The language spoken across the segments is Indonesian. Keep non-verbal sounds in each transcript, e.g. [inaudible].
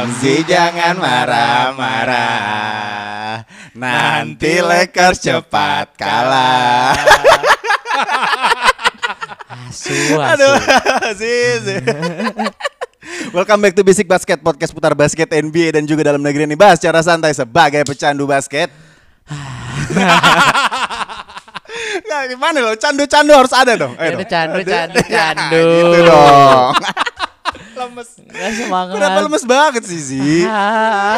Ramzi jangan marah-marah Nanti Lakers cepat kalah Asu, Aduh asu. sih, sih. Welcome back to Basic Basket Podcast putar basket NBA dan juga dalam negeri ini Bahas secara santai sebagai pecandu basket [laughs] Nah, gimana loh? Candu-candu harus ada dong. Ayo dong. udah, [laughs] candu, candu, Ya, candu. gitu dong. Lemes. Nggak semangat. Kenapa lemes banget sih sih?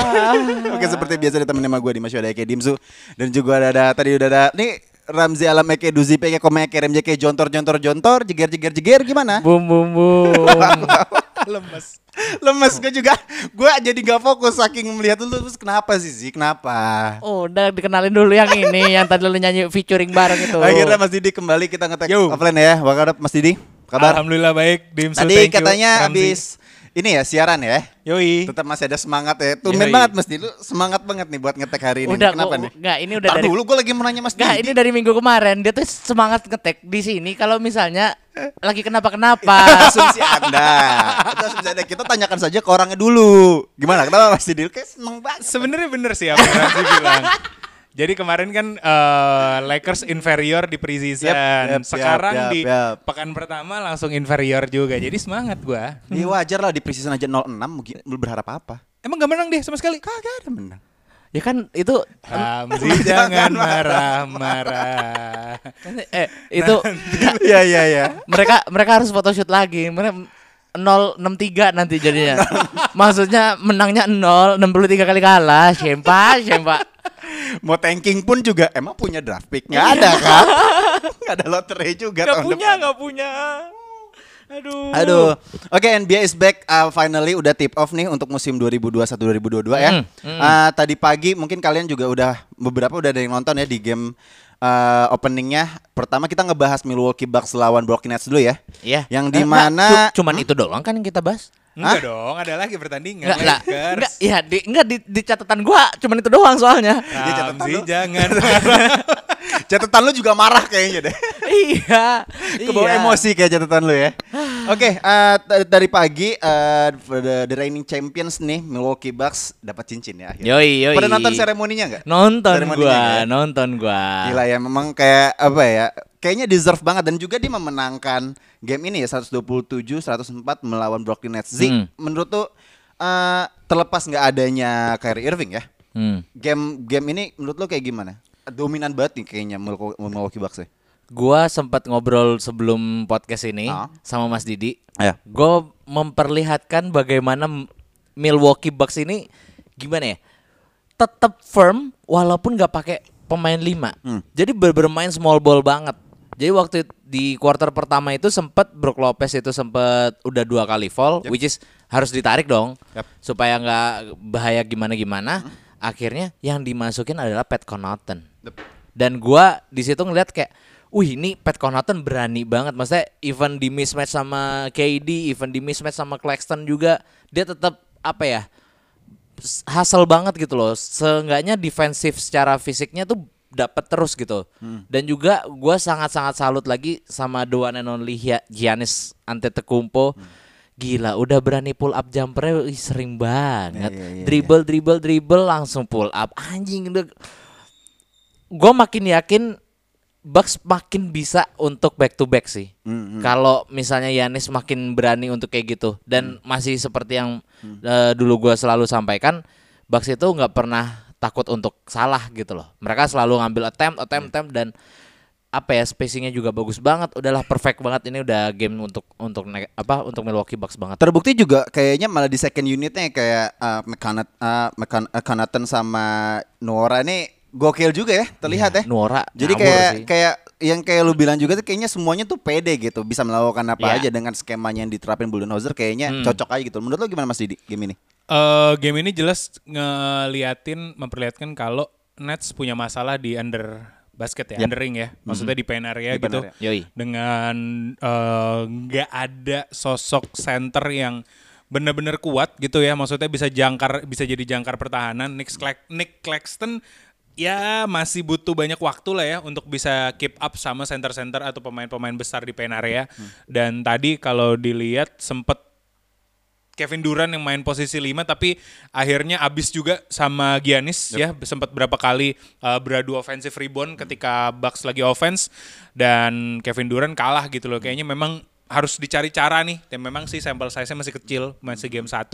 [laughs] Oke seperti biasa ditemenin sama gue di Masyu ada Eke Dimsu Dan juga ada, ada tadi udah ada Nih Ramzi Alam Eke Duzi Peke Komeke Remjeke Jontor Jontor Jontor Jeger Jeger Jeger gimana? Bum bum bum. [laughs] lemes Lemes gue juga Gue jadi gak fokus saking melihat lu Terus kenapa sih sih? Kenapa? Oh, udah dikenalin dulu yang ini [laughs] yang tadi lu nyanyi featuring bareng itu. Akhirnya Mas Didi kembali kita ngetek offline ya Apa kabar Mas Didi? Kabar? Alhamdulillah baik, Dimsu. Tadi thank you, katanya Ramzi. habis ini ya siaran ya? Yoi. Tetap masih ada semangat ya. Tumben Yoi. banget Mas Lu semangat banget nih buat ngetek hari ini. Udah Kenapa gua- nih? Enggak, ini udah Ntar dari dulu gue lagi mau nanya Mas Enggak, ini dari minggu kemarin dia tuh semangat ngetek di sini kalau misalnya lagi kenapa-kenapa. [laughs] asumsi anda. Itu asumsi anda. Kita tanyakan saja ke orangnya dulu. Gimana? Kenapa mas Didil kayak seneng banget. Sebenarnya bener sih apa yang bilang. [laughs] Jadi kemarin kan eh, Lakers inferior di preseason. Yap, yap, Sekarang yap, di yap. pekan pertama langsung inferior juga. Jadi semangat gua. ya wajar lah di preseason aja 06 mungkin belum berharap apa Emang gak menang deh sama sekali? kagak ada menang ya kan itu Ramzi [laughs] jangan marah-marah. eh itu ya ya ya mereka mereka harus photoshoot lagi. Mereka 063 nanti jadinya. Maksudnya menangnya 0, 63 kali kalah. Siapa? Siapa? mau tanking pun juga emang punya draft pick nggak ada kan nggak ada lotre juga Gak punya, depan. gak punya. Aduh. Aduh, oke NBA is back. Uh, finally udah tip off nih untuk musim 2021-2022 ya. Hmm, Uh, tadi pagi mungkin kalian juga udah beberapa udah ada yang nonton ya di game uh, openingnya. Pertama kita ngebahas Milwaukee Bucks lawan Brooklyn Nets dulu ya. Iya. Yang Eh, di mana cu- cuman itu doang kan yang kita bahas? Enggak dong, ada lagi pertandingan. Enggak lah. Lakers. Enggak, ya di enggak di, di catatan gua cuman itu doang soalnya. Catatan Ramzi lu. jangan [laughs] catatan lu juga marah kayaknya deh. iya. Kebawa iya. emosi kayak catatan lu ya. [sighs] Oke, uh, t- dari pagi uh, the, the reigning champions nih Milwaukee Bucks dapat cincin ya akhirnya. Yoi, yoi. Pada nonton seremoninya nggak? Nonton Seremoninya gua, nggak ya? nonton gua. Gila ya, memang kayak apa ya? Kayaknya deserve banget dan juga dia memenangkan game ini ya 127 104 melawan Brooklyn Nets. Zik, Hmm. menurut tuh eh, terlepas nggak adanya Kyrie Irving ya. Hmm. Game game ini menurut lo kayak gimana? Dominan banget nih kayaknya Milwaukee Bucks ya. Gua sempat ngobrol sebelum podcast ini Ah. sama Mas Didi. Ya. Gue memperlihatkan bagaimana Milwaukee Bucks ini gimana ya? Tetap firm walaupun nggak pakai pemain lima. Hmm. Jadi ber- bermain small ball banget. Jadi waktu di quarter pertama itu sempat Brook Lopez itu sempat udah dua kali fall, which is harus ditarik dong Yap. supaya nggak bahaya gimana gimana. Akhirnya yang dimasukin adalah Pat Connaughton. Dan gua di situ ngeliat kayak, wih ini Pat Connaughton berani banget. Maksudnya even di mismatch sama KD, even di mismatch sama Claxton juga dia tetap apa ya? hustle banget gitu loh. Seenggaknya defensif secara fisiknya tuh dapat terus gitu. Dan juga gua sangat-sangat salut lagi sama the one and only Gia- Giannis Antetokounmpo. Gila, udah berani pull up jumpernya ih, sering banget. Iya, iya, iya, dribble, dribble, dribble langsung pull up. Anjing gue makin yakin Bucks makin bisa untuk back to back sih. Hmm, Kalau misalnya Yanis makin berani untuk kayak gitu dan Hmm. masih seperti yang eh, dulu gue selalu sampaikan, Bucks itu nggak pernah takut untuk salah gitu loh. Mereka selalu ngambil attempt, attempt, attempt dan apa ya spacingnya juga bagus banget. Udahlah perfect banget ini udah game untuk untuk apa untuk Milwaukee Bucks banget. Terbukti juga kayaknya malah di second unitnya kayak uh, McConnell, uh, McCon- uh, sama Nora ini gokil juga ya terlihat Iya, ya. Nuora Jadi ngawur kayak sih. kayak yang kayak lu bilang juga tuh kayaknya semuanya tuh pede gitu, bisa melakukan apa Iya. aja dengan skemanya yang diterapin Budenholzer kayaknya Hmm. cocok aja gitu. Menurut lu gimana Mas Didi game ini? Eh, game ini jelas ngeliatin memperlihatkan kalau Nets punya masalah di under basket ya, Ya. undering ya. Maksudnya di paint area Di gitu. area. Yoi. Dengan eh, nggak ada sosok center yang benar-benar kuat gitu ya. Maksudnya bisa jangkar bisa jadi jangkar pertahanan. Nick, Clax- Nick Claxton ya masih butuh banyak waktu lah ya untuk bisa keep up sama center-center atau pemain-pemain besar di paint area. Dan tadi kalau dilihat sempet Kevin Durant yang main posisi 5 tapi akhirnya abis juga sama Giannis ya sempat berapa kali uh, beradu offensive rebound ketika Bucks lagi offense. Dan Kevin Durant kalah gitu loh. Kayaknya memang harus dicari cara nih dan memang sih sampel size-nya masih kecil masih game 1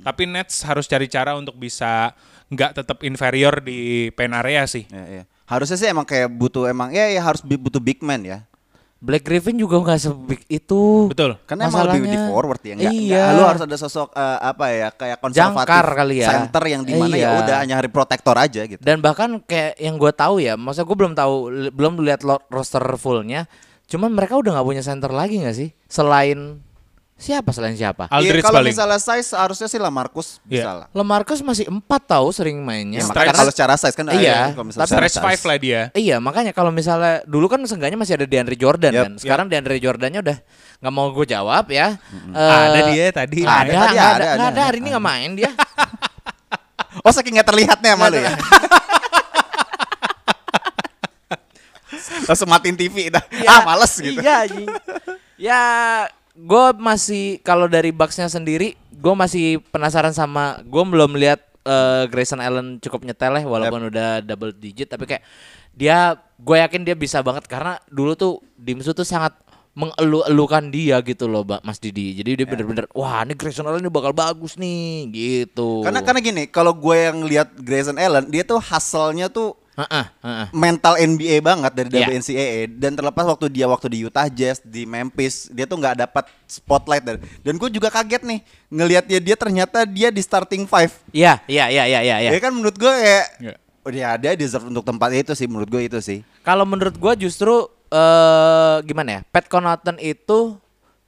tapi Nets harus cari cara untuk bisa nggak tetap inferior di paint area sih Ya, ya. Harusnya sih emang kayak butuh emang ya, ya harus butuh big man ya. Black Griffin juga nggak sebig itu. betul Karena emang lebih di forward ya enggak, Iya. lu harus ada sosok eh, apa ya kayak konservatif Jangkar kali ya. center yang di mana ya Iya. udah hanya hari protektor aja gitu. Dan bahkan kayak yang gue tahu ya, maksudnya gue belum tahu, belum lihat roster fullnya. Cuman mereka udah nggak punya center lagi nggak sih? Selain siapa? Selain siapa? Iya, Aldridge kalau paling misalnya size harusnya sih Lamarcus bisa Iya. lah. Lemarcus masih empat tahu sering mainnya. Ya, makanya kalau secara size kan Iya, kalau misalnya tapi stretch size. five lah dia Iya makanya kalau misalnya dulu kan seenggaknya masih ada DeAndre Jordan Yep. kan. Sekarang DeAndre Jordannya udah nggak mau gue jawab ya. Eh, Ada dia tadi. Ada, ada, tadi nggak ada, ada, ada. nggak ada. Hari ini nggak main dia. [laughs] Oh saking nggak terlihatnya sama lu ya. Langsung matiin TV dah. Ah males gitu. Iya anjing. Ya gue masih kalau dari Bucks-nya sendiri gue masih penasaran sama gue belum lihat eh, Grayson Allen cukup nyetel ya walaupun udah double digit tapi kayak dia gue yakin dia bisa banget karena dulu tuh Dimsu tuh sangat mengelu-elukan dia gitu loh Mbak Mas Didi. Jadi dia bener-bener wah ini Grayson Allen ini bakal bagus nih gitu. Karena karena gini, kalau gue yang lihat Grayson Allen, dia tuh hustle-nya tuh Heeh, heeh. mental NBA banget dari Iya. WNCAA dan terlepas waktu dia waktu di Utah Jazz di Memphis dia tuh nggak dapat spotlight dan dan gue juga kaget nih ngelihat dia ternyata dia di starting five Iya, iya, iya, iya, iya. ya kan menurut gue ya Iya. oh, dia dia deserve untuk tempat itu sih menurut gue itu sih Kalau menurut gua justru eh gimana ya? Pat Connaughton itu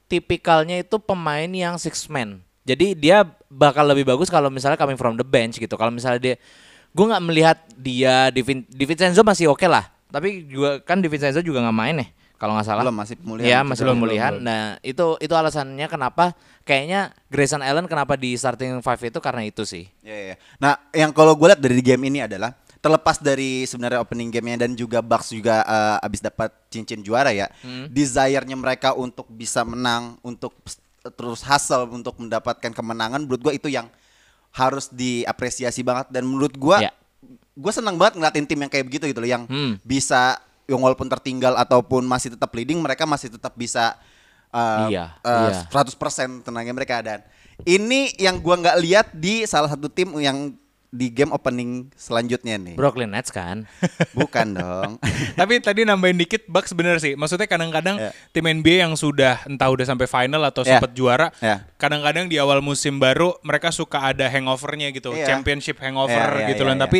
tipikalnya itu pemain yang six man. Jadi dia bakal lebih bagus kalau misalnya coming from the bench gitu. Kalau misalnya dia gua nggak melihat dia di, Vin, di Vincenzo masih oke lah. Tapi juga kan di Vincenzo juga nggak main nih kalau nggak salah. belum masih pemulihan Iya masih Belum, pemulihan. Nah itu itu alasannya kenapa kayaknya Grayson Allen kenapa di starting five itu karena itu sih. Ya, ya. Nah, yang kalau gue lihat dari game ini adalah terlepas dari sebenarnya opening gamenya dan juga Bucks juga eh, abis dapat cincin juara ya, desire-nya mereka untuk bisa menang, untuk terus hustle untuk mendapatkan kemenangan, menurut gue itu yang harus diapresiasi banget dan menurut gue, Ya. gue senang banget ngeliatin tim yang kayak begitu gitu loh, yang Hmm. bisa yang walaupun tertinggal ataupun masih tetap leading, mereka masih tetap bisa eh, Iya, eh, iya. 100% tenangnya mereka dan ini yang gua nggak lihat di salah satu tim yang di game opening selanjutnya nih. Brooklyn Nets kan. [laughs] Bukan dong. [laughs] Tapi tadi nambahin dikit Bucks bener sih. Maksudnya kadang-kadang Ya. tim NBA yang sudah entah udah sampai final atau Ya. sempat juara, Ya. kadang-kadang di awal musim baru mereka suka ada hangovernya gitu, Iya. championship hangover Ya, ya, gitu ya, loh. ya. Tapi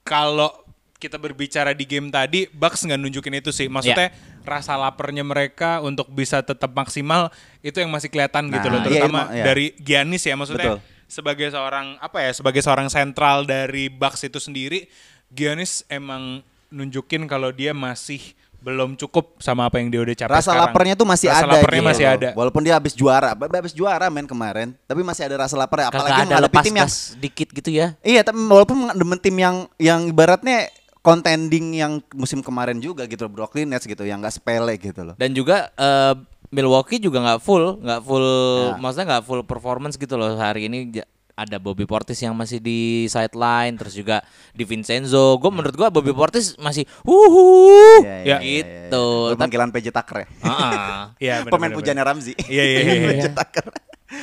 kalau kita berbicara di game tadi, Bucks nggak nunjukin itu sih. Maksudnya rasa laparnya mereka untuk bisa tetap maksimal itu yang masih kelihatan gitu loh, Nah, iya, terutama emang, iya. dari Giannis ya. Maksudnya Betul. Sebagai seorang apa ya, sebagai seorang sentral dari Bucks itu sendiri, Giannis emang nunjukin kalau dia masih belum cukup sama apa yang dia udah capai Rasa sekarang. laparnya tuh masih Rasa ada laparnya gitu masih loh. ada. Walaupun dia habis juara, habis juara men kemarin, tapi masih ada rasa lapar apalagi Kagak ada menghadapi lepas tim yang gas dikit gitu ya. Iya, tapi walaupun menghadapi tim yang yang ibaratnya contending yang musim kemarin juga gitu Brooklyn Nets gitu yang nggak sepele gitu loh. Dan juga eh, Milwaukee juga nggak full, nggak full, Ya. maksudnya nggak full performance gitu loh hari ini. Ada Bobby Portis yang masih di sideline, terus juga di Vincenzo. Gue menurut gua Bobby Portis masih huhu Iya, iya, gitu. Lu Tapi panggilan PJ Tucker ya. Heeh. [laughs] Iya, bener, Pemain pujaannya Ramzi. Iya, iya, iya, [laughs] iya. PJ Tucker.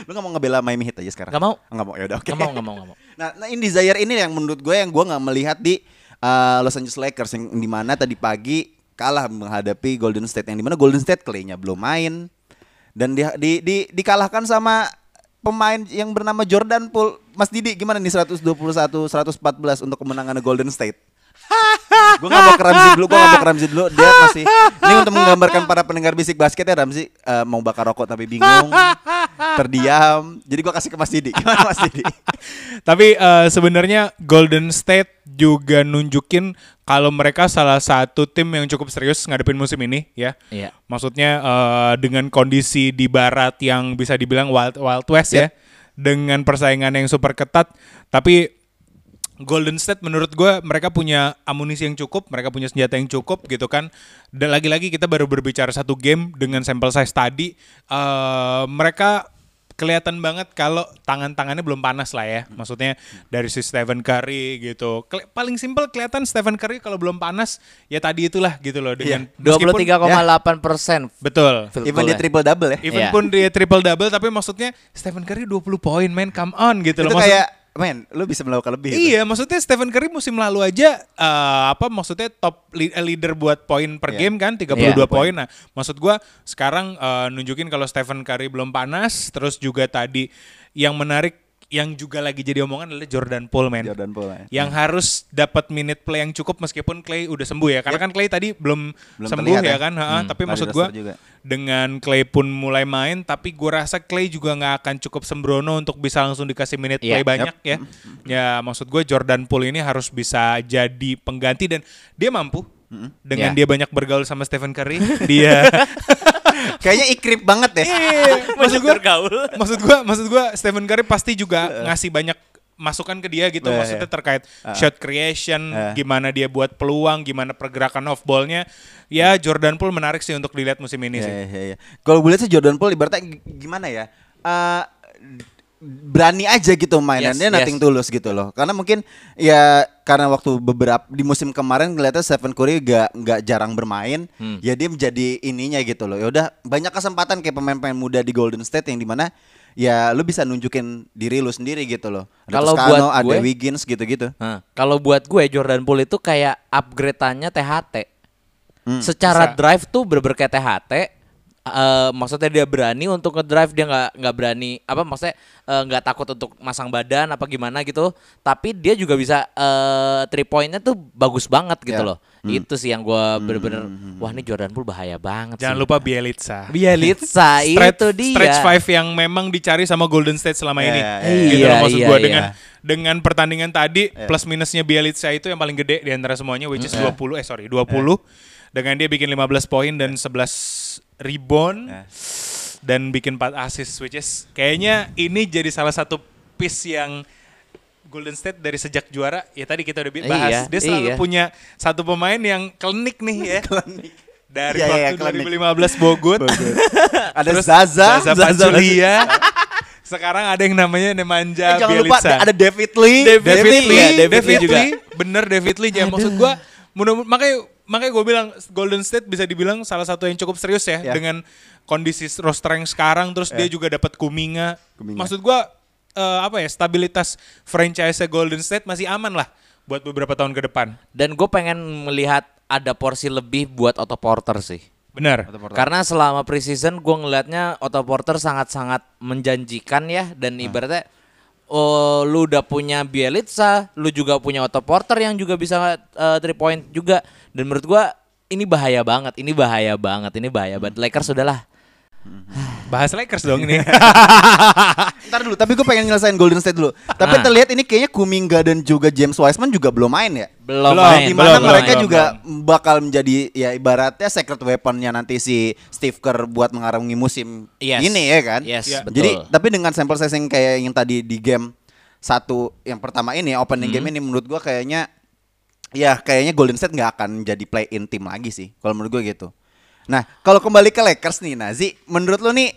Lu gak mau ngebela Miami Heat aja sekarang? Nggak mau. Nggak mau, ya udah oke. Nggak mau, nggak mau, nggak mau. Nah, nah in desire ini yang menurut gue yang gue nggak melihat di uh, Los Angeles Lakers yang di mana tadi pagi kalah menghadapi Golden State yang di mana Golden State Clay-nya belum main dan di, di, di dikalahkan sama pemain yang bernama Jordan Poole. Mas Didi gimana nih 121 114 untuk kemenangan Golden State? Gue gak mau ke Ramzi dulu, gue gak mau ke Ramzi dulu. Dia masih ini untuk menggambarkan para pendengar bisik basket ya Ramzi eh, mau bakar rokok tapi bingung, terdiam. Jadi gue kasih ke Mas Didi. [laughs] Gimana Mas Didi? Tapi eh, sebenarnya Golden State juga nunjukin kalau mereka salah satu tim yang cukup serius ngadepin musim ini ya. Iya. Maksudnya eh, dengan kondisi di barat yang bisa dibilang wild wild west ya, dengan persaingan yang super ketat, tapi Golden State menurut gue mereka punya amunisi yang cukup, mereka punya senjata yang cukup gitu kan. Dan lagi-lagi kita baru berbicara satu game dengan sampel size tadi, eh mereka kelihatan banget kalau tangan-tangannya belum panas lah ya. Maksudnya dari si Stephen Curry gitu. Keli- paling simpel kelihatan Stephen Curry kalau belum panas ya tadi itulah gitu loh dengan Dua puluh meskipun- tiga koma delapan persen. Betul. Even dia triple double ya. Even Iya. pun dia triple double tapi maksudnya Stephen Curry 20 poin man come on gitu Itu loh. Maksud- kayak men, lu bisa melakukan lebih. itu. Iya, maksudnya Stephen Curry musim lalu aja eh, apa maksudnya top li- eh, leader buat poin per Iya. game kan 32 Iya. poin. Nah, maksud gua sekarang eh, nunjukin kalau Stephen Curry belum panas, terus juga tadi yang menarik yang juga lagi jadi omongan adalah Jordan Poole men. Jordan Poole, ya. Yang harus dapat minute play yang cukup meskipun Clay udah sembuh ya. Karena kan Clay tadi belum, Belum sembuh ya, ya. kan. Hmm, tapi maksud gua juga. dengan Clay pun mulai main tapi gue rasa Clay juga nggak akan cukup sembrono untuk bisa langsung dikasih minute play Iya. banyak ya ya maksud gue Jordan Poole ini harus bisa jadi pengganti dan dia mampu dengan Iya. dia banyak bergaul sama Stephen Curry [laughs] dia Kayaknya ikrip banget ya. Iya, [laughs] maksud gue bergaul. [laughs] maksud gue maksud gue Stephen Curry pasti juga ngasih banyak masukan ke dia gitu maksudnya iya. terkait shot creation gimana dia buat peluang gimana pergerakan off ballnya ya Jordan Poole menarik sih untuk dilihat musim ini Iya, sih iya, iya. Kalau gue lihat sih Jordan Poole ibaratnya gimana ya? Eh, berani aja gitu mainannya Yes, nothing yes. tulus gitu loh. Karena mungkin ya karena waktu beberapa di musim kemarin kelihatan Stephen Curry gak nggak jarang bermain, Hmm. ya dia menjadi ininya gitu loh. Ya udah banyak kesempatan kayak pemain-pemain muda di Golden State yang di mana ya lu bisa nunjukin diri lu sendiri gitu loh. Ada Kalau Toscano, buat ada gue- Wiggins gitu-gitu. Nah, kalau buat gue Jordan Poole itu kayak upgrade-annya THT. Hmm, Secara bisa. drive tuh bener kayak THT. Eh, maksudnya dia berani untuk ngedrive dia nggak nggak berani apa maksudnya eh, nggak takut untuk masang badan apa gimana gitu tapi dia juga bisa eh three pointnya tuh bagus banget gitu Ya. loh itu sih yang gue bener-bener wah ini Jordan Poole bahaya banget jangan sih. lupa Bielitsa Bielitsa [laughs] stretch, itu dia stretch five yang memang dicari sama Golden State selama Iya, ini. iya, gitu iya. loh maksud Iya, gua iya. dengan dengan pertandingan tadi plus minusnya Bielitsa itu yang paling gede di antara semuanya which is 20 eh sorry 20 dengan dia bikin 15 poin dan 11 rebound Iya. dan bikin 4 assist which is kayaknya ini jadi salah satu piece yang Golden State dari sejak juara ya tadi kita udah bahas Iya, dia selalu iya. punya satu pemain yang klinik nih ya. [laughs] Dari Iya, iya, waktu klinik. 2015 Bogut. [laughs] Ada Terus Zaza, Zaza Pachulia. [laughs] Sekarang ada yang namanya Nemanja Eh, jangan lupa Bielitsa. ada David Lee. David, David Lee, Lee, ya, David David, Lee juga. Lee, bener David Lee. Ya, maksud gua, mudah makanya makanya gue bilang Golden State bisa dibilang salah satu yang cukup serius ya, Ya. dengan kondisi roster yang sekarang. Terus dia juga dapat Kuminga. Kuminga. Maksud gua eh, apa ya stabilitas franchise Golden State masih aman lah buat beberapa tahun ke depan. dan gue pengen melihat ada porsi lebih buat Otto Porter sih Benar. Karena selama preseason gue ngelihatnya Otto Porter sangat-sangat menjanjikan ya dan ibaratnya oh lu udah punya Bielitsa, lu juga punya Otto Porter yang juga bisa uh, three point juga dan menurut gua ini bahaya banget, ini bahaya banget, ini bahaya banget. Lakers sudahlah. Bahas Lakers dong ini. [laughs] Ntar dulu, tapi gue pengen nyelesain Golden State dulu. Tapi Ah. terlihat ini kayaknya Kuminga dan juga James Wiseman juga belum main ya. Belum, Belum, main. Di mana belum, mereka belum, juga bakal menjadi ya ibaratnya secret weaponnya nanti si Steve Kerr buat mengarungi musim Yes. ini ya kan. Yes, Ya. betul. Jadi tapi dengan sampel size yang kayak yang tadi di game satu yang pertama ini opening Hmm. game ini menurut gua kayaknya ya kayaknya Golden State nggak akan jadi play in tim lagi sih kalau menurut gua gitu. Nah kalau kembali ke Lakers nih Nazi, menurut lo nih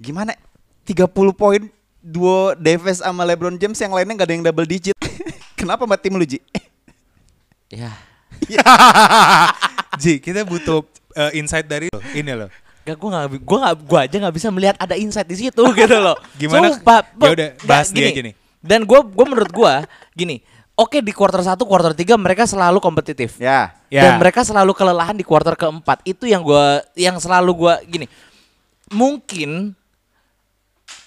gimana? 30 poin duo Davis sama LeBron James yang lainnya nggak ada yang double digit. [laughs] Kenapa sama tim lu Ji? [laughs] ya. [laughs] Ji, kita butuh eh, insight dari lo. Ini loh. Gak, gue gak, gua gak, gua aja gak bisa melihat ada insight di situ gitu loh. Gimana? Sumpah, Ya udah, bahas dia gini. aja nih. Dan gue, gua menurut gue, gini. Oke di kuarter 1, kuarter 3 mereka selalu kompetitif. Ya. Ya. Dan mereka selalu kelelahan di kuarter keempat. Itu yang gua, yang selalu gua gini. Mungkin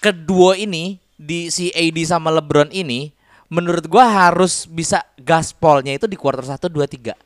kedua ini di si AD sama LeBron ini menurut gua harus bisa gaspolnya itu di quarter 1 2 3.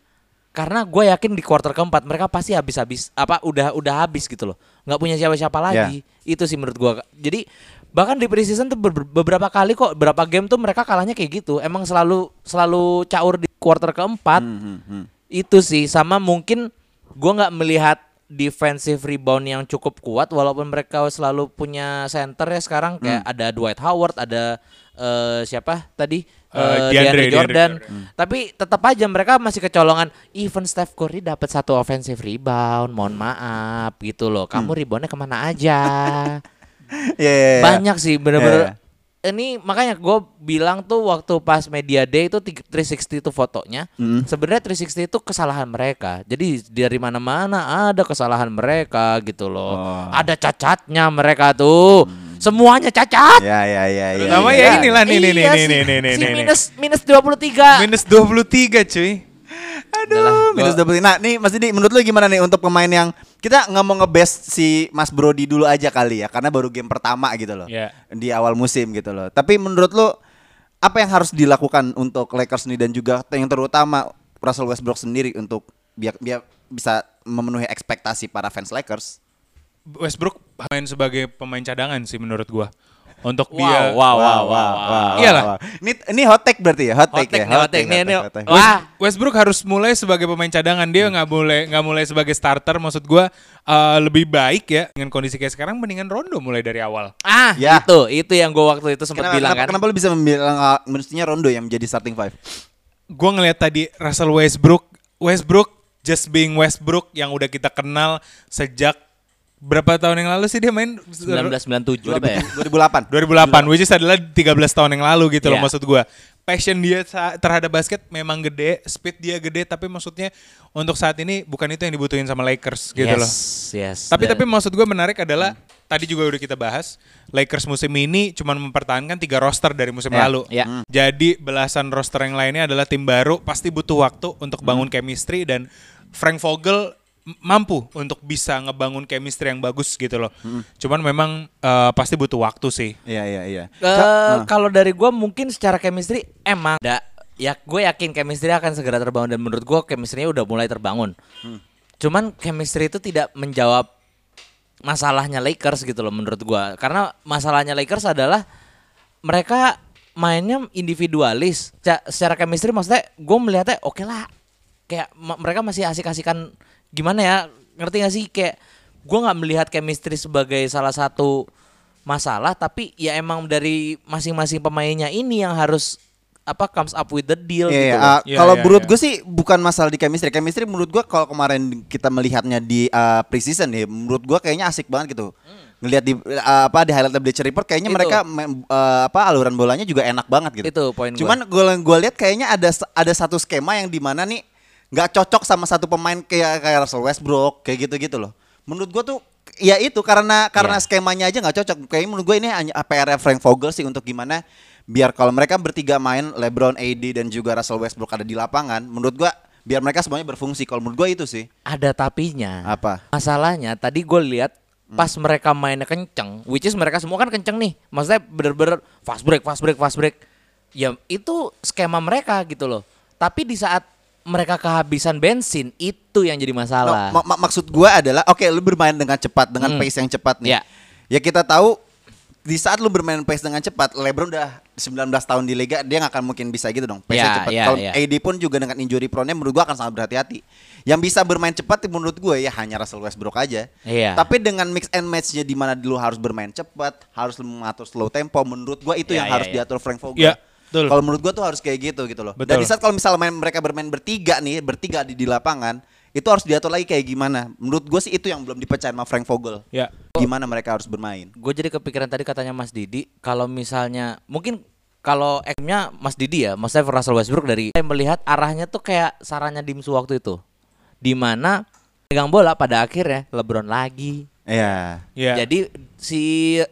Karena gue yakin di quarter keempat mereka pasti habis-habis apa udah udah habis gitu loh. nggak punya siapa-siapa lagi. Itu sih menurut gua. Jadi bahkan di preseason tuh ber- beberapa kali kok beberapa game tuh mereka kalahnya kayak gitu. Emang selalu selalu caur di quarter keempat. Hmm, Itu sih sama mungkin gua nggak melihat defensive rebound yang cukup kuat walaupun mereka selalu punya center ya sekarang kayak Hmm. ada Dwight Howard, ada eh, siapa tadi Eh, DeAndre- DeAndre DeAndre Jordan. Jordan. Tapi tetap aja mereka masih kecolongan. Even Steph Curry dapat satu offensive rebound, mohon maaf gitu loh. Kamu Hmm. reboundnya ke mana aja? Iya, iya, iya. Banyak sih bener-bener. Iya, Ini makanya gue bilang tuh waktu pas media day itu tiga- 360 itu fotonya. Hmm. Sebenarnya 360 itu kesalahan mereka. Jadi dari mana-mana ada kesalahan mereka gitu loh. Oh. Ada cacatnya mereka tuh. Semuanya cacat. Ya ya ya ya. Terutama ya. ya inilah nih nih nih Iya nih sih. nih nih nih Si nih. minus minus 23. Minus 23 cuy. Aduh, minus double. Nah, nih Mas Didi, menurut lu gimana nih untuk pemain yang kita nggak mau ngebest si Mas Brody dulu aja kali ya, karena baru game pertama gitu loh. Iya. Di awal musim gitu loh. Tapi menurut lu apa yang harus dilakukan untuk Lakers nih dan juga yang terutama Russell Westbrook sendiri untuk biar biar bisa memenuhi ekspektasi para fans Lakers? Westbrook main sebagai pemain cadangan sih menurut gua. Untuk Wow, dia wow, wow, wow, wow. Iyalah. Ini ini hot take berarti ya, hot, Hot take, take ya. hot take hot take. Wah, Westbrook harus mulai sebagai pemain cadangan dia nggak boleh nggak mulai sebagai starter maksud gua eh, lebih baik ya dengan kondisi kayak sekarang mendingan Rondo mulai dari awal ah, Ya. itu itu yang gue waktu itu sempat Kenapa, bilang kenapa, kan. kenapa lu bisa membilang uh, mestinya Rondo yang menjadi starting five? gua ngelihat tadi Russell Westbrook Westbrook just being Westbrook yang udah kita kenal sejak berapa tahun yang lalu sih dia main 1997 apa ya? [laughs] 2008. 2008 which is adalah 13 tahun yang lalu gitu loh Iya. maksud gua passion dia terhadap basket memang gede speed dia gede tapi maksudnya untuk saat ini bukan itu yang dibutuhin sama Lakers gitu yes, loh yes. Tapi Dan- tapi maksud gue menarik adalah tadi juga udah kita bahas Lakers musim ini cuma mempertahankan tiga roster dari musim Ya, lalu. ya. Hmm. Jadi belasan roster yang lainnya adalah tim baru pasti butuh waktu untuk bangun chemistry dan Frank Vogel mampu untuk bisa ngebangun chemistry yang bagus gitu loh. Cuman memang eh, pasti butuh waktu sih. Iya iya iya. Eh, Ka- kalau dari gua mungkin secara chemistry emang ada ya gue yakin chemistry akan segera terbangun dan menurut gua chemistry-nya udah mulai terbangun. Cuman chemistry itu tidak menjawab masalahnya Lakers gitu loh menurut gua. Karena masalahnya Lakers adalah mereka mainnya individualis. Ca- secara chemistry maksudnya gue melihatnya oke lah. Kayak ma- mereka masih asik-asikan gimana ya? Ngerti gak sih kayak gue nggak melihat chemistry sebagai salah satu masalah tapi ya emang dari masing-masing pemainnya ini yang harus apa comes up with the deal Iya, gitu iya. loh. Ah, Iya, kalau iya, menurut iya. gue sih bukan masalah di chemistry. Chemistry menurut gue kalau kemarin kita melihatnya di uh, preseason ya, menurut gue kayaknya asik banget gitu. Ngelihat di uh, apa di highlight Bleacher Report kayaknya Itu. mereka uh, apa aluran bolanya juga enak banget gitu. Itu poin gua. Cuman gue gue lihat kayaknya ada ada satu skema yang di mana nih nggak cocok sama satu pemain kayak kayak Russell Westbrook kayak gitu-gitu loh. Menurut gue tuh ya itu karena karena Iya. skemanya aja nggak cocok. Kayaknya menurut gue ini hanya PR Frank Vogel sih untuk gimana biar kalau mereka bertiga main LeBron, AD dan juga Russell Westbrook ada di lapangan, menurut gua biar mereka semuanya berfungsi. Kalau menurut gua itu sih. ada tapinya. Apa? Masalahnya tadi gue lihat pas mereka mainnya kenceng, which is mereka semua kan kenceng nih. Maksudnya bener-bener fast break, fast break, fast break. Ya itu skema mereka gitu loh. Tapi di saat mereka kehabisan bensin itu yang jadi masalah. No, ma- ma- maksud gua adalah oke lu bermain dengan cepat dengan Hmm. pace yang cepat nih. Ya. Ya kita tahu di saat lu bermain pace dengan cepat, LeBron udah 19 tahun di liga, dia nggak akan mungkin bisa gitu dong. Pace Ya, cepat. ya, Kalau ya. AD pun juga dengan injury prone-nya menurut gua akan sangat berhati-hati. Yang bisa bermain cepat menurut gue ya hanya Russell Westbrook aja. Iya. Tapi dengan mix and match-nya di mana lu harus bermain cepat, harus mengatur slow tempo, menurut gua itu Ya, yang ya, harus ya. diatur Frank Vogel. Ya, betul. Kalau menurut gua tuh harus kayak gitu gitu loh. Dan Betul. di saat kalau misalnya main, mereka bermain bertiga nih, bertiga di, di lapangan, itu harus diatur lagi kayak gimana. Menurut gue sih itu yang belum dipercaya sama Frank Vogel. Ya. Gimana mereka harus bermain. Gue jadi kepikiran tadi katanya Mas Didi kalau misalnya mungkin kalau eknya Mas Didi ya, maksudnya Russell Westbrook dari saya melihat arahnya tuh kayak sarannya Dimsu waktu itu. Di mana pegang bola pada akhirnya LeBron lagi. Iya. Ya. Jadi si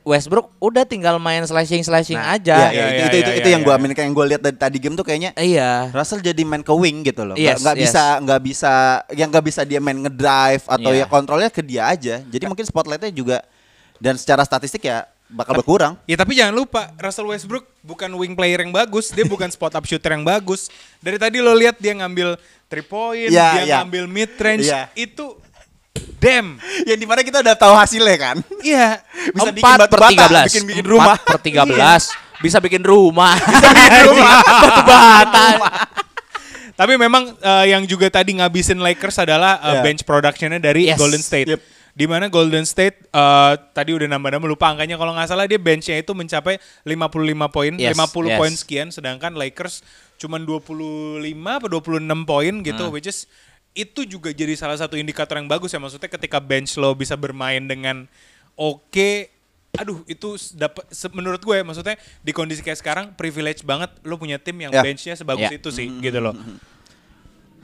Westbrook udah tinggal main slashing slashing Nah, aja. Iya, iya, Iya, itu, iya, itu, itu, iya, itu yang iya, gue amin kayak yang gue lihat dari tadi game tuh kayaknya Iya. Russell jadi main ke wing gitu loh. Nggak- Yes, nggak yes. bisa nggak bisa yang nggak bisa dia main ngedrive atau ya kontrolnya ke dia aja. Jadi mungkin spotlightnya juga dan secara statistik ya bakal berkurang. Ya tapi jangan lupa Russell Westbrook bukan wing player yang bagus, dia bukan spot up shooter yang bagus. Dari tadi lo lihat dia ngambil three point, Iya, dia iya. ngambil mid range, Iya. itu damn. Yang di mana kita udah tahu hasilnya kan. Iya. [laughs] Bisa bikin 4 batu per bata, 13. bikin bikin rumah. 4 per 13. [laughs] Bisa bikin rumah. [laughs] Bisa bikin rumah. Batu bata. Tapi memang eh, yang juga tadi ngabisin Lakers adalah eh, Iya. bench productionnya dari Yes. Golden State. Yep. Di mana Golden State eh, tadi udah nambah-nambah lupa angkanya kalau nggak salah dia benchnya itu mencapai 55 poin, Yes, 50 yes. poin sekian sedangkan Lakers cuman 25 apa 26 poin gitu Hmm. which is itu juga jadi salah satu indikator yang bagus ya. Maksudnya ketika bench lo bisa bermain dengan oke aduh itu dapat menurut gue maksudnya di kondisi kayak sekarang privilege banget lo punya tim yang Ya. benchnya sebagus Ya. itu sih gitu loh.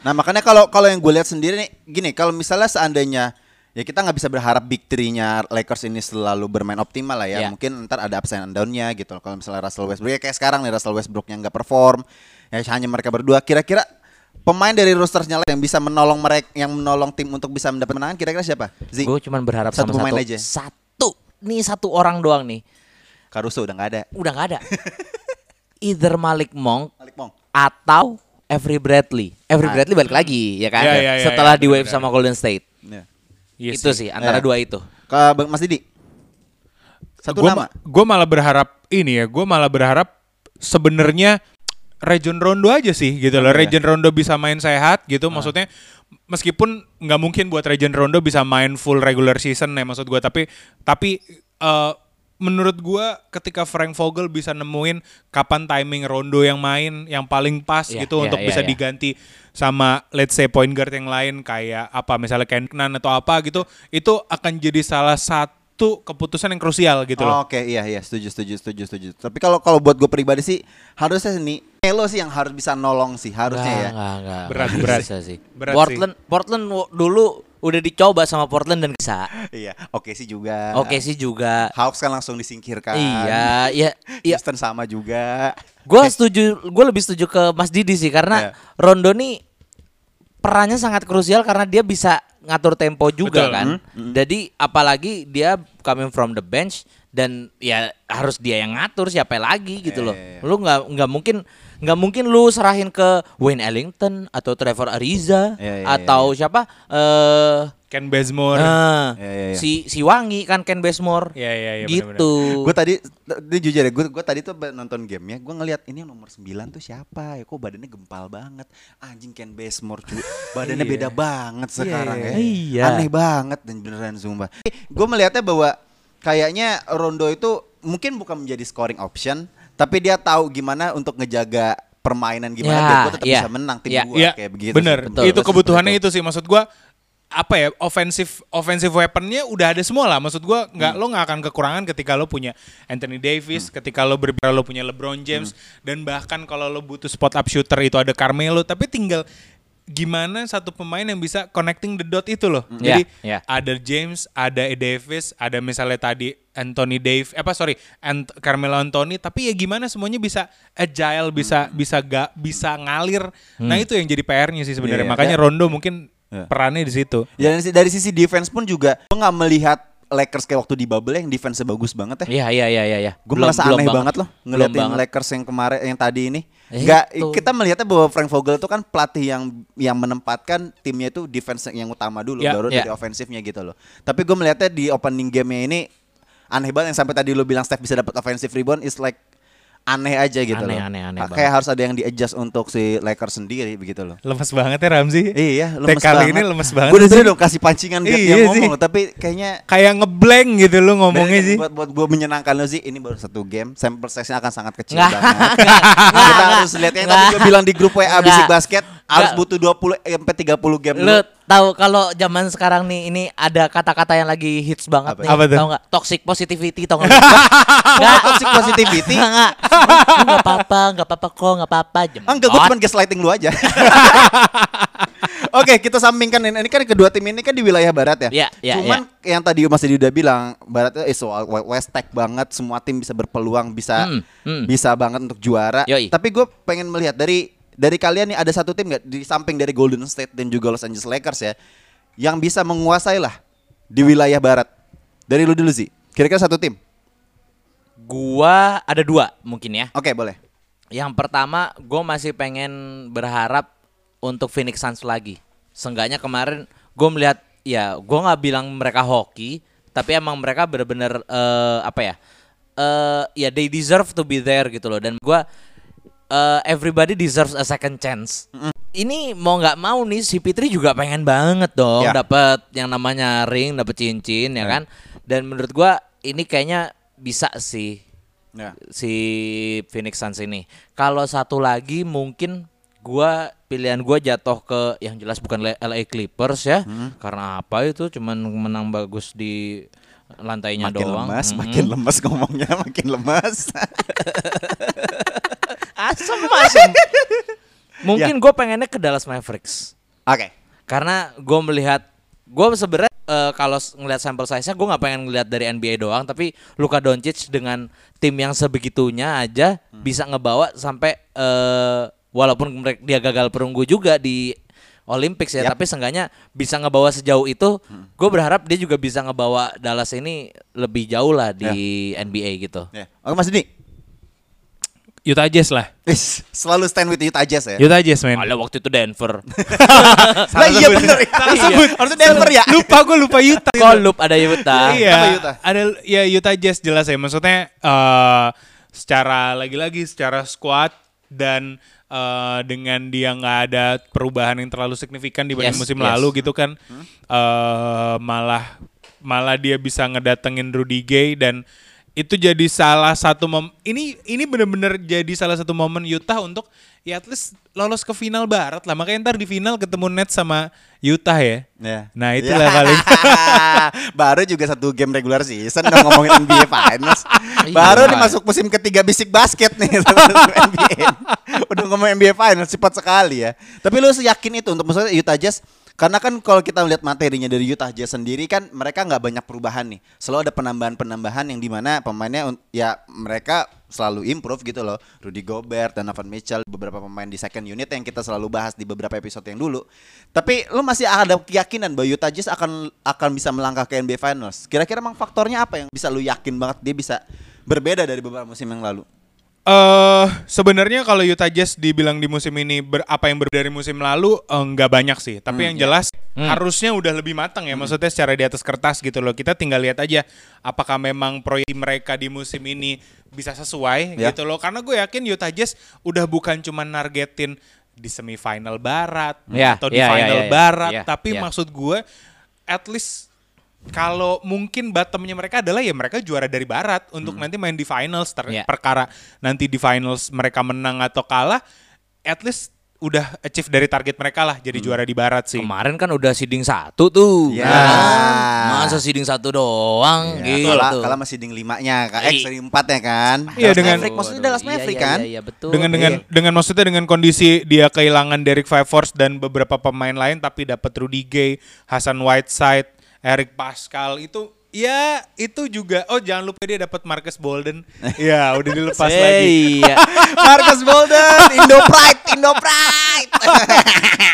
Nah makanya kalau kalau yang gue lihat sendiri nih gini kalau misalnya seandainya ya kita nggak bisa berharap big three-nya Lakers ini selalu bermain optimal lah ya. Ya. mungkin ntar ada upside and down-nya gitu kalau misalnya Russell Westbrook ya kayak sekarang nih Russell Westbrook yang nggak perform ya hanya mereka berdua. Kira-kira pemain dari rosternya yang bisa menolong mereka yang menolong tim untuk bisa mendapat menangan kira-kira siapa? Zi, Gue cuma berharap Satu sama pemain satu. aja. Satu. Nih satu orang doang nih. Caruso udah nggak ada. Udah nggak ada. [laughs] Either Malik Monk Malik Monk. atau Avery Bradley. Avery Ah. Bradley balik lagi ya kan? Ya, ya, ya, Setelah ya, di wave sama Golden State. Ya. Iya itu sih antara Ya. dua itu. Ke Bang Mas Didi. Satu gua nama. ma- gua malah berharap ini ya, gue malah berharap sebenarnya Region Rondo aja sih gitu loh. Iya. Region Rondo bisa main sehat gitu, Ah. maksudnya meskipun nggak mungkin buat Region Rondo bisa main full regular season ya maksud gua, tapi tapi eh, menurut gua ketika Frank Vogel bisa nemuin kapan timing Rondo yang main yang paling pas Iya, gitu iya, untuk iya, bisa iya. diganti sama let's say point guard yang lain kayak apa misalnya Kenan atau apa gitu, itu akan jadi salah satu keputusan yang krusial gitu loh. Oh, Oke, iya iya, setuju setuju setuju setuju. Tapi kalau kalau buat gue pribadi sih harusnya nih Melo sih yang harus bisa nolong sih harusnya Nggak, ya. nggak, nggak. Berat, berat. bisa sih. Berat Portland Portland w- dulu udah dicoba sama Portland dan bisa. Iya, oke sih juga. Oke sih juga. Hawks kan langsung disingkirkan. Iya, iya, iya. Houston sama juga. Gue setuju, gue lebih setuju ke Mas Didi sih karena Iya. Rondo nih perannya sangat krusial karena dia bisa ngatur tempo juga Betul. kan. Hmm, Jadi apalagi dia coming from the bench dan ya harus dia yang ngatur siapa lagi gitu Iya, loh. iya, iya. Lu nggak nggak mungkin nggak mungkin lu serahin ke Wayne Ellington atau Trevor Ariza Iya, iya, atau siapa eh Ken Bazemore. nah, Iya, iya, iya. si si Wangi kan Ken Bazemore. Iya, iya, iya, gitu. Gue tadi, ini jujur ya, gue gue tadi tuh nonton game ya, gue ngeliat ini yang nomor 9 tuh siapa ya, kok badannya gempal banget, anjing Ken Bazemore cuy, badannya Iya. beda banget sekarang ya, Iya. aneh banget dan beneran sumpah. Gue melihatnya bahwa kayaknya Rondo itu mungkin bukan menjadi scoring option, tapi dia tahu gimana untuk ngejaga permainan gimana Ya, biar gue tetap iya. bisa menang tim Iya. gue Iya, kayak begitu. bener. sih. Betul. Itu kebutuhannya Betul. itu sih maksud gua apa ya offensive offensive weaponnya udah ada semua lah maksud gua nggak lo nggak akan kekurangan ketika lo punya Anthony Davis ketika lo berbicara lo punya LeBron James dan bahkan kalau lo butuh spot up shooter itu ada Carmelo tapi tinggal gimana satu pemain yang bisa connecting the dot itu loh Ya, jadi ya. ada James ada Davis ada misalnya tadi Anthony Dave apa sorry Ant Carmelo Anthony tapi ya gimana semuanya bisa agile bisa bisa gak bisa ngalir nah itu yang jadi PR-nya sih sebenarnya Iya, makanya ya. Rondo mungkin Ya. perannya di situ Ya, dari, dari sisi defense pun juga, gue nggak melihat Lakers kayak waktu di bubble yang defense-nya bagus banget ya. Iya iya iya iya. iya. Gue merasa aneh banget, loh Belum ngeliatin banget. Lakers yang kemarin yang tadi ini. Eh, Nggak, itu. kita melihatnya bahwa Frank Vogel itu kan pelatih yang yang menempatkan timnya itu defense yang utama dulu Ya, baru ya. dari ofensifnya gitu loh. Tapi gue melihatnya di opening game-nya ini aneh banget yang sampai tadi lo bilang Steph bisa dapat offensive rebound is like aneh aja gitu Aneh, loh. aneh, aneh Kayak banget. harus ada yang di-adjust untuk si Lakers sendiri begitu loh. lemes banget ya Ramzi Iya, lemes kali banget. ini lemes banget Gue sih. udah dong kasih pancingan biar Iya dia sih. ngomong, tapi kayaknya kayak ngeblank gitu lo ngomongnya sih Buat buat gue menyenangkan lo sih ini baru satu game, sample size-nya akan sangat kecil Nggak, banget. nggak, Kita nggak, harus lihat yang tadi gue bilang di grup WA. Bisik Basket harus butuh 20 eh, sampai 30 game dulu. Tahu kalau zaman sekarang nih ini ada kata-kata yang lagi hits banget Apa? nih. Apa? Tahu nggak? Toxic positivity tau [laughs] nggak? Nggak toxic positivity. Enggak. Enggak apa-apa, enggak apa-apa kok, enggak apa-apa. Enggak, gue cuma gaslighting lu aja. [laughs] Oke, kita sampingkan ini. Ini kan kedua tim ini kan di wilayah barat ya. Iya, iya, Cuman yang tadi Mas Didi udah bilang, baratnya is soal West Tech banget, semua tim bisa berpeluang, bisa Hmm, hmm. bisa banget untuk juara. Yoi. Tapi gue pengen melihat dari dari kalian nih ada satu tim nggak di samping dari Golden State dan juga Los Angeles Lakers ya, yang bisa menguasai lah di wilayah barat. Dari lu dulu sih. Kira-kira satu tim. gua ada dua mungkin ya. Oke, boleh. Yang pertama, gue masih pengen berharap untuk Phoenix Suns lagi. Seenggaknya kemarin gue melihat, ya gue nggak bilang mereka hoki, tapi emang mereka bener-bener eh, apa ya? eh ya they deserve to be there gitu loh. Dan gue eh, everybody deserves a second chance. Ini mau nggak mau nih si Fitri juga pengen banget dong Ya. dapat yang namanya ring, dapat cincin ya kan. Dan menurut gue ini kayaknya bisa sih Ya. si Phoenix Suns ini. Kalau satu lagi mungkin gua pilihan gua jatuh ke yang jelas bukan LA Clippers ya. Hmm. Karena apa itu cuman menang bagus di lantainya Makin doang. lemas, Mhm. makin lemas ngomongnya, makin lemas. [laughs] asem asem. [laughs] Ya. mungkin gue pengennya ke Dallas Mavericks. Oke. Karena gue melihat gue sebenarnya eh, kalau ngelihat sampel size-nya gue nggak pengen ngelihat dari NBA doang, tapi Luka Doncic dengan tim yang sebegitunya aja Hmm. bisa ngebawa sampai eh, walaupun mereka dia gagal perunggu juga di Olympics ya, Yap. tapi seenggaknya bisa ngebawa sejauh itu. Gue berharap dia juga bisa ngebawa Dallas ini lebih jauh lah di NBA gitu. Ya. Oke, Mas Dini. Utah Jazz lah. Is, selalu stand with Utah Jazz ya. Utah Jazz men. Kalau waktu itu Denver. [laughs] Lah iya bener. Salah Iya. sebut. Harusnya Denver ya. Lupa gue lupa Utah. Kolup ada Utah. Iya. Kenapa Utah? Ada ya Utah Jazz jelas ya. Maksudnya eh secara lagi-lagi secara squad dan eh, dengan dia nggak ada perubahan yang terlalu signifikan dibanding Yes, musim yes. lalu gitu kan. eh malah malah dia bisa ngedatengin Rudy Gay dan itu jadi salah satu mom ini ini bener-bener jadi salah satu momen Utah untuk ya at least lolos ke final barat lah makanya ntar di final ketemu Nets sama Utah ya Ya. nah itulah Ya. paling [laughs] Baru juga satu game regular season dong ngomongin NBA Finals. Iya. Baru nih masuk musim ketiga bisik basket nih [laughs] NBA. Udah ngomong NBA Finals cepat sekali ya. Tapi lu yakin itu untuk maksudnya Utah Jazz karena kan kalau kita lihat materinya dari Utah Jazz sendiri kan mereka nggak banyak perubahan nih. Selalu ada penambahan-penambahan yang di mana pemainnya ya mereka selalu improve gitu loh. Rudy Gobert, Donovan Mitchell, beberapa pemain di second unit yang kita selalu bahas di beberapa episode yang dulu. Tapi lu masih ada keyakinan bahwa Utah Jazz akan akan bisa melangkah ke NBA Finals. Kira-kira emang faktornya apa yang bisa lu yakin banget dia bisa berbeda dari beberapa musim yang lalu? Eh sebenarnya kalau Utah Jazz dibilang di musim ini ber, apa yang berbeda dari musim lalu eh, nggak banyak sih. Tapi yang jelas harusnya udah lebih matang ya. Maksudnya secara di atas kertas gitu loh. Kita tinggal lihat aja apakah memang proyek mereka di musim ini bisa sesuai Ya. gitu loh. Karena gue yakin Utah Jazz udah bukan cuma nargetin di semifinal barat Ya, atau di ya, ya, final ya, ya. barat. Ya, Tapi ya. maksud gue at least kalau mungkin bottomnya mereka adalah ya mereka juara dari barat untuk nanti main di finals ter- Ya. perkara nanti di finals mereka menang atau kalah at least udah achieve dari target mereka lah jadi juara di barat sih Kemarin kan udah seeding satu tuh. Ya. kan? Masa seeding satu doang Ya, gitu. kalah, kalah masih ding limanya, Kak. Eh, Iya. sering empatnya kan. Iya, dengan- Maverick, maksudnya Dallas Iya, Maverick iya, kan. Iya, iya, betul. dengan dengan Iya. dengan maksudnya dengan kondisi dia kehilangan Derek Favors dan beberapa pemain lain tapi dapat Rudy Gay, Hasan Whiteside, Eric Pascal itu ya itu juga oh jangan lupa dia dapat Marcus Bolden. [laughs] ya udah dilepas lagi. Iya. [laughs] Marcus Bolden, Indo Pride, Indo Pride.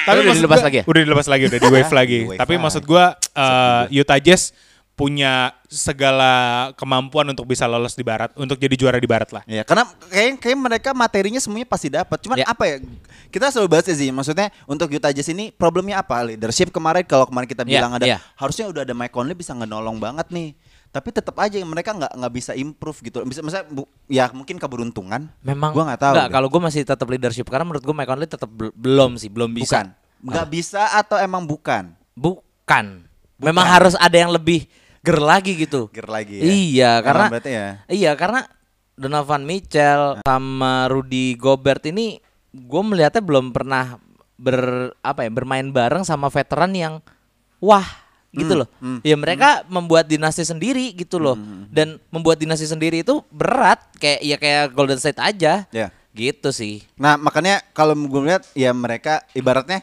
Udah maksud dilepas gua- lagi ya? Udah dilepas lagi, udah di wave [laughs] lagi. Di wave Tapi lagi. maksud gua uh, Utah Jazz punya segala kemampuan untuk bisa lolos di barat, untuk jadi juara di barat lah. Ya, karena kayak kayak mereka materinya semuanya pasti dapat. Cuman Ya. apa ya? Kita selalu bahas ya sih. Maksudnya untuk Utah Jazz ini problemnya apa? Leadership kemarin kalau kemarin kita Ya, bilang ada ya. harusnya udah ada Mike Conley bisa ngenolong banget nih. Tapi tetap aja mereka nggak nggak bisa improve gitu. Bisa misalnya bu- ya mungkin keberuntungan. Memang gua nggak tahu. Kalau gue masih tetap leadership karena menurut gue Mike Conley tetap bel- belum sih, belum bisa. bukan. Nggak bisa atau emang bukan? Bukan. Memang harus ada yang lebih ger lagi gitu. Ger lagi ya. Iya, karena ya. Iya, karena Donovan Mitchell sama Rudy Gobert ini gue melihatnya belum pernah ber apa ya bermain bareng sama veteran yang wah gitu loh. Ya mereka membuat dinasti sendiri gitu loh. Dan membuat dinasti sendiri itu berat kayak ya kayak Golden State aja. Ya. Gitu sih. Nah makanya kalau gue lihat ya mereka ibaratnya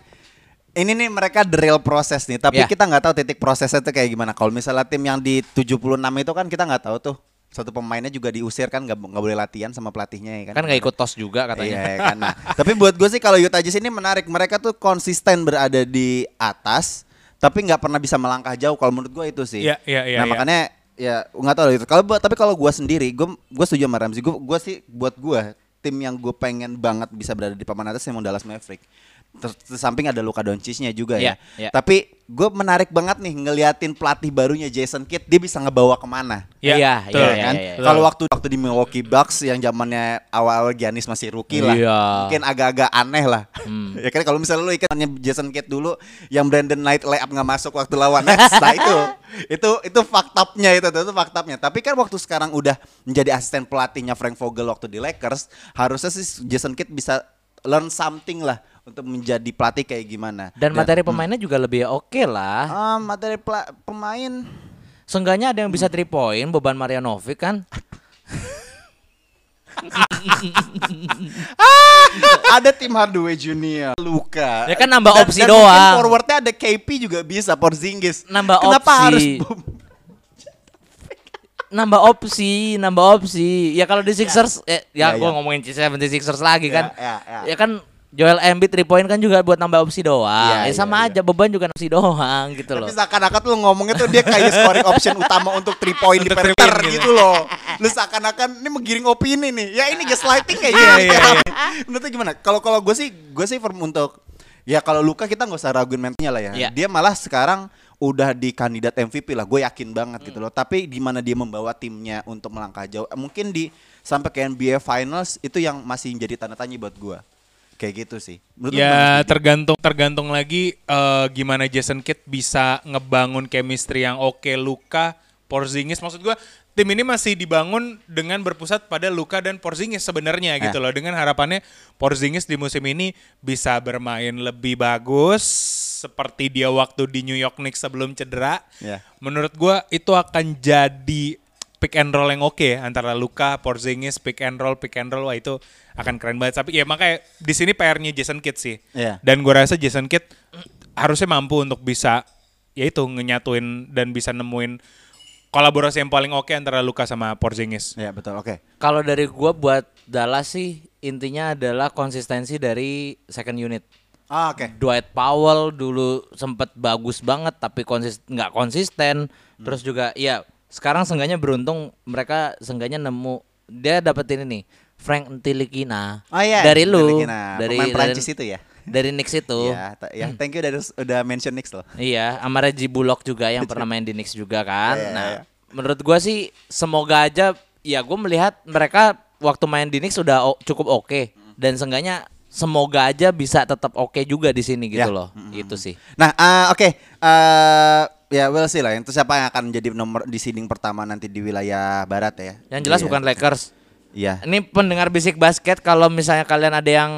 ini nih mereka the real proses nih, tapi Ya. kita nggak tahu titik prosesnya itu kayak gimana. Kalau misalnya tim yang di 76 itu kan kita nggak tahu tuh satu pemainnya juga diusir kan nggak nggak boleh latihan sama pelatihnya ya kan. Kan nggak ikut tos juga katanya. Iya ya kan. Nah, [laughs] tapi buat gue sih kalau Utah Jazz ini menarik. Mereka tuh konsisten berada di atas, tapi nggak pernah bisa melangkah jauh. Kalau menurut gue itu sih. Iya, iya, iya, Nah iya. makanya ya nggak tahu itu. Kalau buat- tapi kalau gua sendiri, gua gua setuju sama Ramzi. Gua gua sih buat gua tim yang gue pengen banget bisa berada di papan atas emang Dallas Maverick. Ter, di samping ada Luka Doncic-nya juga ya. Iya, iya. Tapi gue menarik banget nih ngeliatin pelatih barunya Jason Kidd dia bisa ngebawa ke mana. Iya, Iya, iya, Ya iya, kan? iya. Kalau waktu waktu di Milwaukee Bucks yang zamannya awal-awal Giannis masih rookie lah, Iya. mungkin agak-agak aneh lah. Hmm. [laughs] ya kan kalau misalnya lu ikannya Jason Kidd dulu, yang Brandon Knight layup nggak masuk waktu lawan Nets, [laughs] nah itu itu itu faktapnya itu itu faktapnya. Tapi kan waktu sekarang udah menjadi asisten pelatihnya Frank Vogel waktu di Lakers, harusnya sih Jason Kidd bisa learn something lah untuk menjadi pelatih kayak gimana. Dan materi pemainnya juga lebih oke lah. Ah, materi pemain Seenggaknya ada yang bisa 3 point beban Marianovic kan. [laughs] ada tim Hardaway Junior, Luka. Ya kan nambah Dan- opsi dan doang. Forwardnya ada KP juga bisa Porzingis. Nambah Kenapa opsi. harus nambah opsi, nambah opsi. Ya kalau di Sixers eh, ya, Ya, gua ya. ngomongin 76ers lagi kan. Ya, ya, ya. kan Joel Embiid 3 point kan juga buat nambah opsi doang. Ya, ya, ya, sama ya. aja beban juga opsi doang gitu loh. Tapi seakan-akan lu ngomongnya tuh dia kayak scoring option utama untuk 3 point di Untuk three perimeter point gitu loh. Lu seakan-akan ini menggiring opini nih. Ya ini gaslighting kayak Iya, gitu. iya, iya. Menurut gimana? Kalau kalau gue sih gue sih firm untuk ya kalau Luka kita nggak usah raguin mentalnya lah ya. Iya. Dia malah sekarang udah di kandidat MVP lah. Gue yakin banget gitu loh. Tapi gimana dia membawa timnya untuk melangkah jauh? Mungkin di sampai ke NBA Finals itu yang masih jadi tanda tanya buat gue. Kayak gitu sih. Menurut? Ya tergantung tergantung lagi eh, gimana Jason Kidd bisa ngebangun chemistry yang oke Luka Porzingis maksud gua tim ini masih dibangun dengan berpusat pada Luka dan Porzingis sebenarnya gitu loh dengan harapannya Porzingis di musim ini bisa bermain lebih bagus seperti dia waktu di New York Knicks sebelum cedera. Ya. Menurut gua itu akan jadi pick and roll yang oke ya, antara Luka, Porzingis, pick and roll, pick and roll wah itu akan keren banget. Tapi ya makanya di sini PR-nya Jason Kidd sih. Iya. Dan gue rasa Jason Kidd harusnya mampu untuk bisa ya itu ngenyatuin dan bisa nemuin kolaborasi yang paling oke antara Luka sama Porzingis. Ya betul. Oke. Kalau dari gua buat Dallas sih intinya adalah konsistensi dari second unit. Ah, oke. Dwight Powell dulu sempet bagus banget tapi konsis nggak konsisten. Terus juga ya sekarang seenggaknya beruntung mereka seenggaknya nemu dia dapetin ini Frank Ntilikina Oh iya, dari lu Ntilikina. dari Pemain Prancis dari- itu ya? dari Knicks itu. Ya, ya, thank you udah udah mention Knicks loh. Iya, sama Reggie Bullock juga yang pernah main di Knicks juga kan. Iya, nah, iya. menurut gua sih semoga aja ya gue melihat mereka waktu main di Knicks sudah cukup oke dan seenggaknya semoga aja bisa tetap oke juga di sini gitu Ya. loh. Itu sih. Nah, eh, oke. Eh, ya we'll see lah. Itu siapa yang akan menjadi nomor di seeding pertama nanti di wilayah barat ya? Yang jelas Iya. bukan Lakers. Iya. Ini pendengar bisik basket kalau misalnya kalian ada yang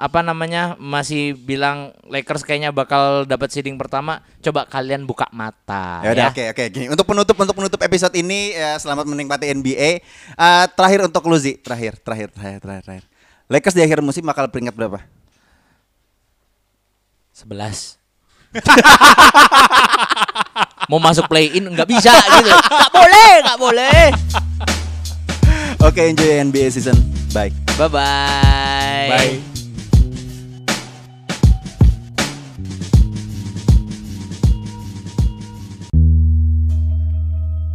apa namanya masih bilang Lakers kayaknya bakal dapat seeding pertama, coba kalian buka mata Ya udah oke oke gini. Untuk penutup untuk penutup episode ini ya, selamat menikmati NBA. Eh, terakhir untuk Luzi, terakhir terakhir terakhir terakhir terakhir. Lakers di akhir musim bakal peringkat berapa? 11 [laughs] Mau masuk play in nggak bisa gitu. Nggak boleh, nggak boleh. Oke, enjoy NBA season. Bye. Bye bye. Bye.